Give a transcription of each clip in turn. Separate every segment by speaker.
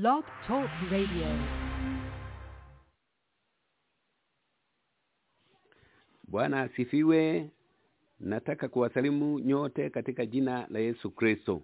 Speaker 1: Blog Talk Radio.
Speaker 2: Bwana asifiwe. Nataka kuwasalimu nyote katika jina la Yesu Kristo.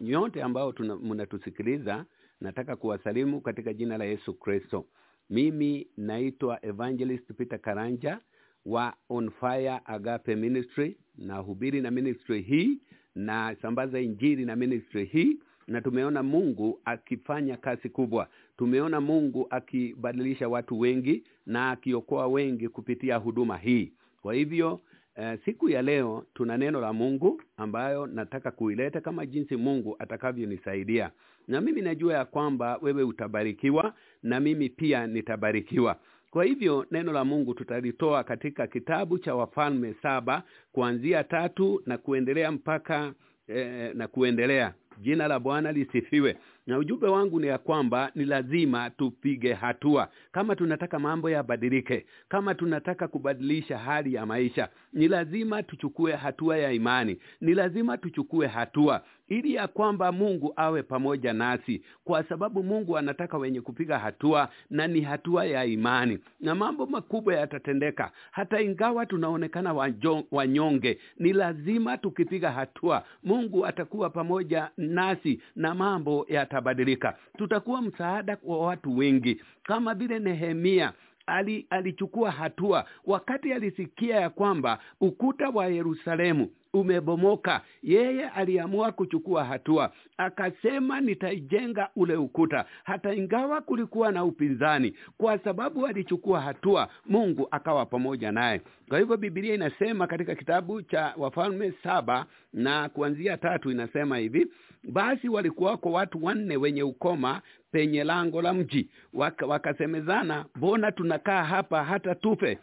Speaker 2: Nyote ambao mnatusikiliza, nataka kuwasalimu katika jina la Yesu Kristo. Mimi naitwa Evangelist Peter Karanja wa On Fire Agape Ministry, na hubiri na ministry hii na sambaza injili na ministry hii, na tumeona Mungu akifanya kazi kubwa. Tumeona Mungu akibadilisha watu wengi na akiokoa wengi kupitia huduma hii. Kwa hivyo eh, siku ya leo tuna neno la Mungu ambayo nataka kuileta kama jinsi Mungu atakavyonisaidia, na mimi najua ya kwamba wewe utabarikiwa na mimi pia nitabarikiwa. Kwa hivyo neno la Mungu tutalitoa katika kitabu cha Wafalme saba kuanzia tatu na kuendelea mpaka eh, na kuendelea. Jina la Bwana lisifiwe. Na ujumbe wangu ni ya kwamba ni lazima tupige hatua kama tunataka mambo yabadilike, kama tunataka kubadilisha hali ya maisha, ni lazima tuchukue hatua ya imani, ni lazima tuchukue hatua ili ya kwamba Mungu awe pamoja nasi, kwa sababu Mungu anataka wenye kupiga hatua, na ni hatua ya imani, na mambo makubwa yatatendeka. Hata ingawa tunaonekana wanyonge, ni lazima tukipiga hatua, Mungu atakuwa pamoja nasi na mambo yatabadilika. Tutakuwa msaada kwa watu wengi, kama vile Nehemia ali, alichukua hatua wakati alisikia ya kwamba ukuta wa Yerusalemu umebomoka. Yeye aliamua kuchukua hatua, akasema nitaijenga ule ukuta, hata ingawa kulikuwa na upinzani. Kwa sababu alichukua hatua, Mungu akawa pamoja naye. Kwa hivyo Biblia inasema katika kitabu cha Wafalme saba na kuanzia tatu inasema hivi: basi walikuwako watu wanne wenye ukoma penye lango la mji, Waka, wakasemezana, mbona tunakaa hapa hata tufe?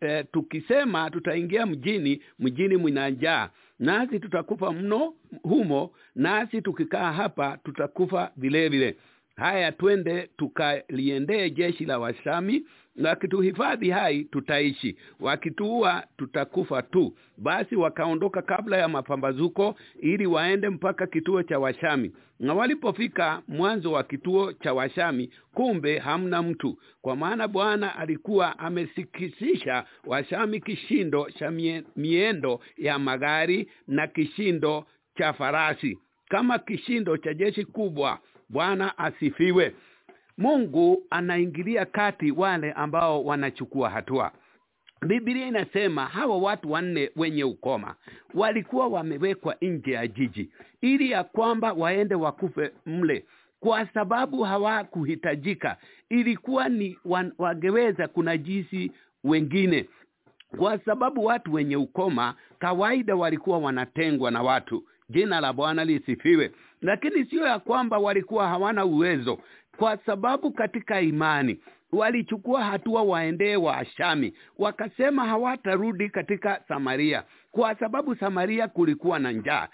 Speaker 2: Eh, tukisema tutaingia mjini, mjini mna njaa, nasi tutakufa mno humo, nasi tukikaa hapa tutakufa vile vile. Haya, twende tukaliendee jeshi la Washami, wakituhifadhi hai tutaishi, wakituua tutakufa tu. Basi wakaondoka kabla ya mapambazuko, ili waende mpaka kituo cha Washami. Na walipofika mwanzo wa kituo cha Washami, kumbe hamna mtu, kwa maana Bwana alikuwa amesikisisha Washami kishindo cha mie- miendo ya magari na kishindo cha farasi, kama kishindo cha jeshi kubwa. Bwana asifiwe. Mungu anaingilia kati wale ambao wanachukua hatua. Biblia inasema hawa watu wanne wenye ukoma walikuwa wamewekwa nje ya jiji ili ya kwamba waende wakufe mle, kwa sababu hawakuhitajika. Ilikuwa ni wan- wangeweza kunajisi wengine, kwa sababu watu wenye ukoma kawaida walikuwa wanatengwa na watu. Jina la Bwana lisifiwe. Lakini sio ya kwamba walikuwa hawana uwezo, kwa sababu katika imani walichukua hatua waendee Waashami, wakasema hawatarudi katika Samaria. Kwa sababu Samaria kulikuwa na njaa.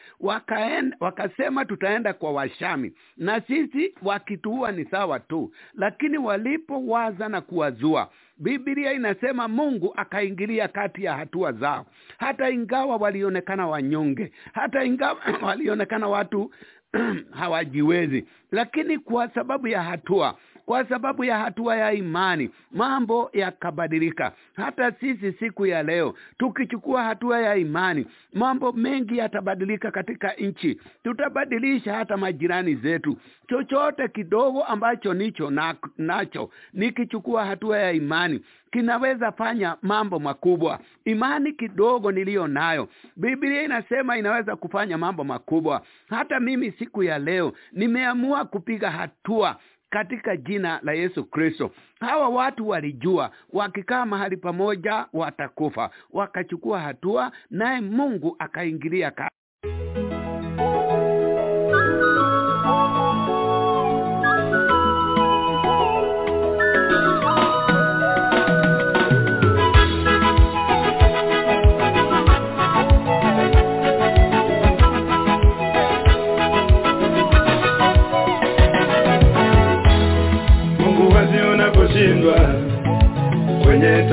Speaker 2: Wakasema tutaenda kwa Washami na sisi wakituua ni sawa tu. Lakini walipowaza na kuwazua, Biblia inasema Mungu akaingilia kati ya hatua zao, hata ingawa walionekana wanyonge, hata ingawa walionekana watu hawajiwezi, lakini kwa sababu ya hatua kwa sababu ya hatua ya imani mambo yakabadilika. Hata sisi siku ya leo tukichukua hatua ya imani, mambo mengi yatabadilika katika nchi. Tutabadilisha hata majirani zetu. Chochote kidogo ambacho nicho na, nacho nikichukua hatua ya imani kinaweza fanya mambo makubwa. Imani kidogo niliyo nayo, Biblia inasema inaweza kufanya mambo makubwa. Hata mimi siku ya leo nimeamua kupiga hatua katika jina la Yesu Kristo. Hawa watu walijua wakikaa mahali pamoja watakufa, wakachukua hatua, naye Mungu akaingilia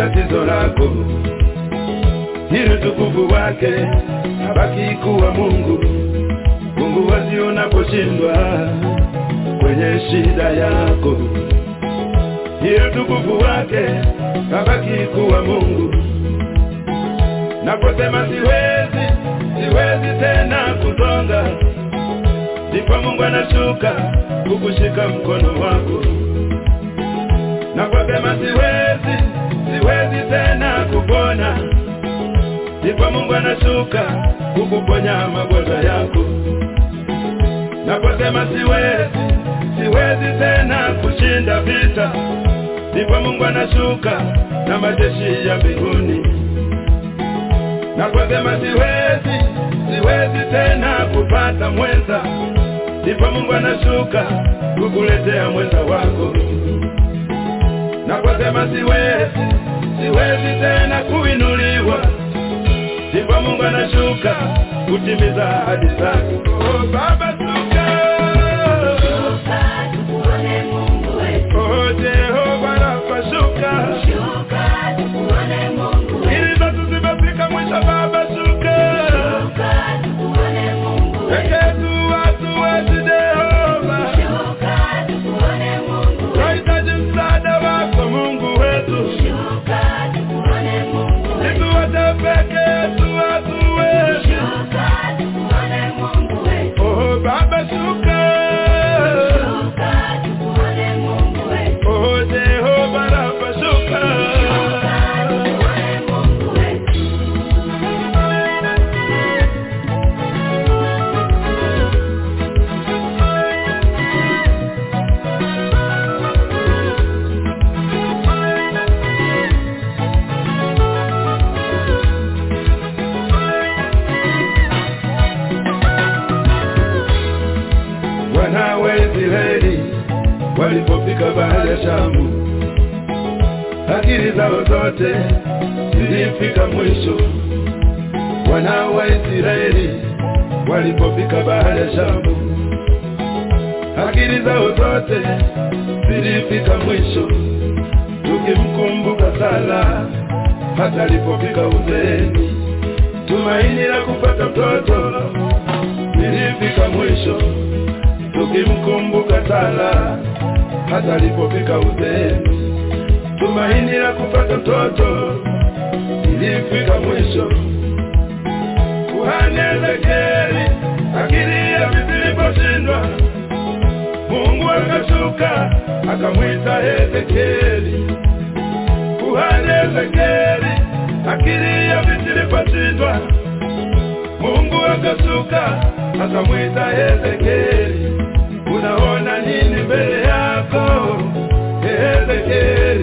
Speaker 3: tatizo lako, ili utukufu wake abaki kuwa Mungu. Mungu wazi unaposhindwa kwenye shida yako ili utukufu wake abaki kuwa Mungu. Naposema siwezi, siwezi tena kusonga, ndipo Mungu anashuka kukushika mkono wako. Naposema siwezi, siwezi tena kupona, ndipo Mungu anashuka kukuponya magonjwa yako. Naposema siwezi, siwezi tena kushinda vita, ndipo Mungu anashuka na majeshi ya mbinguni. Naposema siwezi, siwezi tena kupata mwenza, ndipo Mungu anashuka kukuletea mwenza wako. Naposema siwezi, siwezi tena kuinuliwa, ndipo Mungu anashuka kutimiza ahadi zake. Oh, Baba walipofika bahari ya Shamu, akili zao zote zilifika mwisho. Wana wa Israeli walipofika bahari ya Shamu, akili zao zote zilifika mwisho. Tukimkumbuka Sala hata alipofika uzeeni, tumaini la kupata mtoto lilifika mwisho tukimkumbuka Sala hata alipofika uzeeni, tumaini la kupata mtoto ilifika mwisho. Kuhani Ezekieli akilia viliposhindwa, Mungu akashuka akamwita Ezekieli. Kuhani Ezekieli akilia viliposhindwa, Mungu akashuka akamwita Ezekieli. naona nini mbele yako
Speaker 1: ee pekee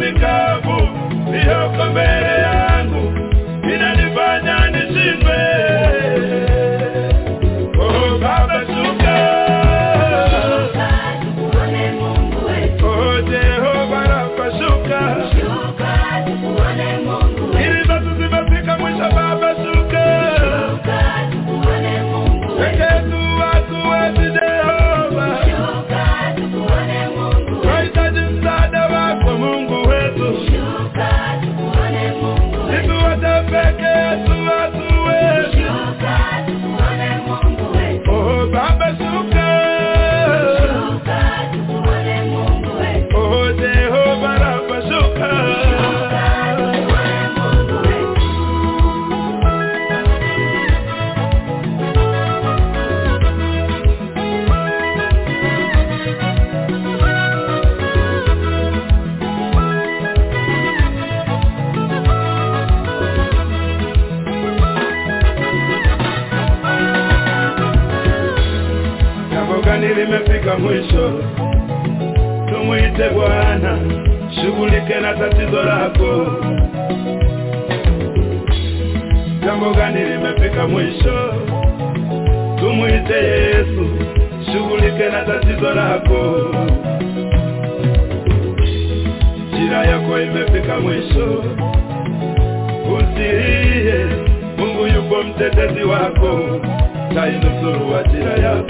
Speaker 1: bikaavu
Speaker 3: bihoko mbere limefika mwisho tumwite bwana shughulike na tatizo lako. Jambo gani limefika mwisho? Tumwite yesu shughulike na tatizo lako. Jira yako imefika mwisho. Usilie mungu yupo mtetezi wako. Tainusuru ajira yako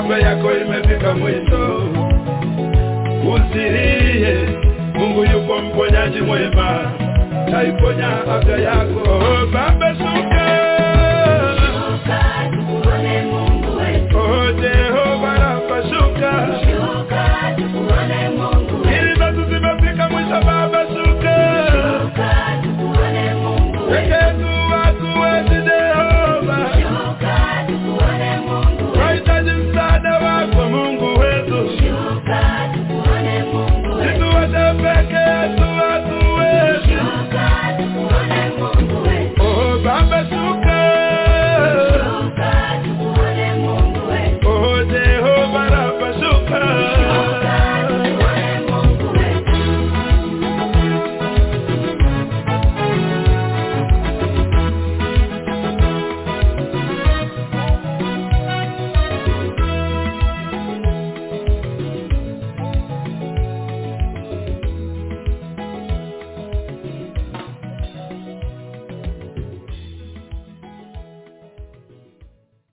Speaker 3: afya yako imefika mwisho. Usilie mungu yupo mponyaji mwema taiponya afya yako. Oh, Baba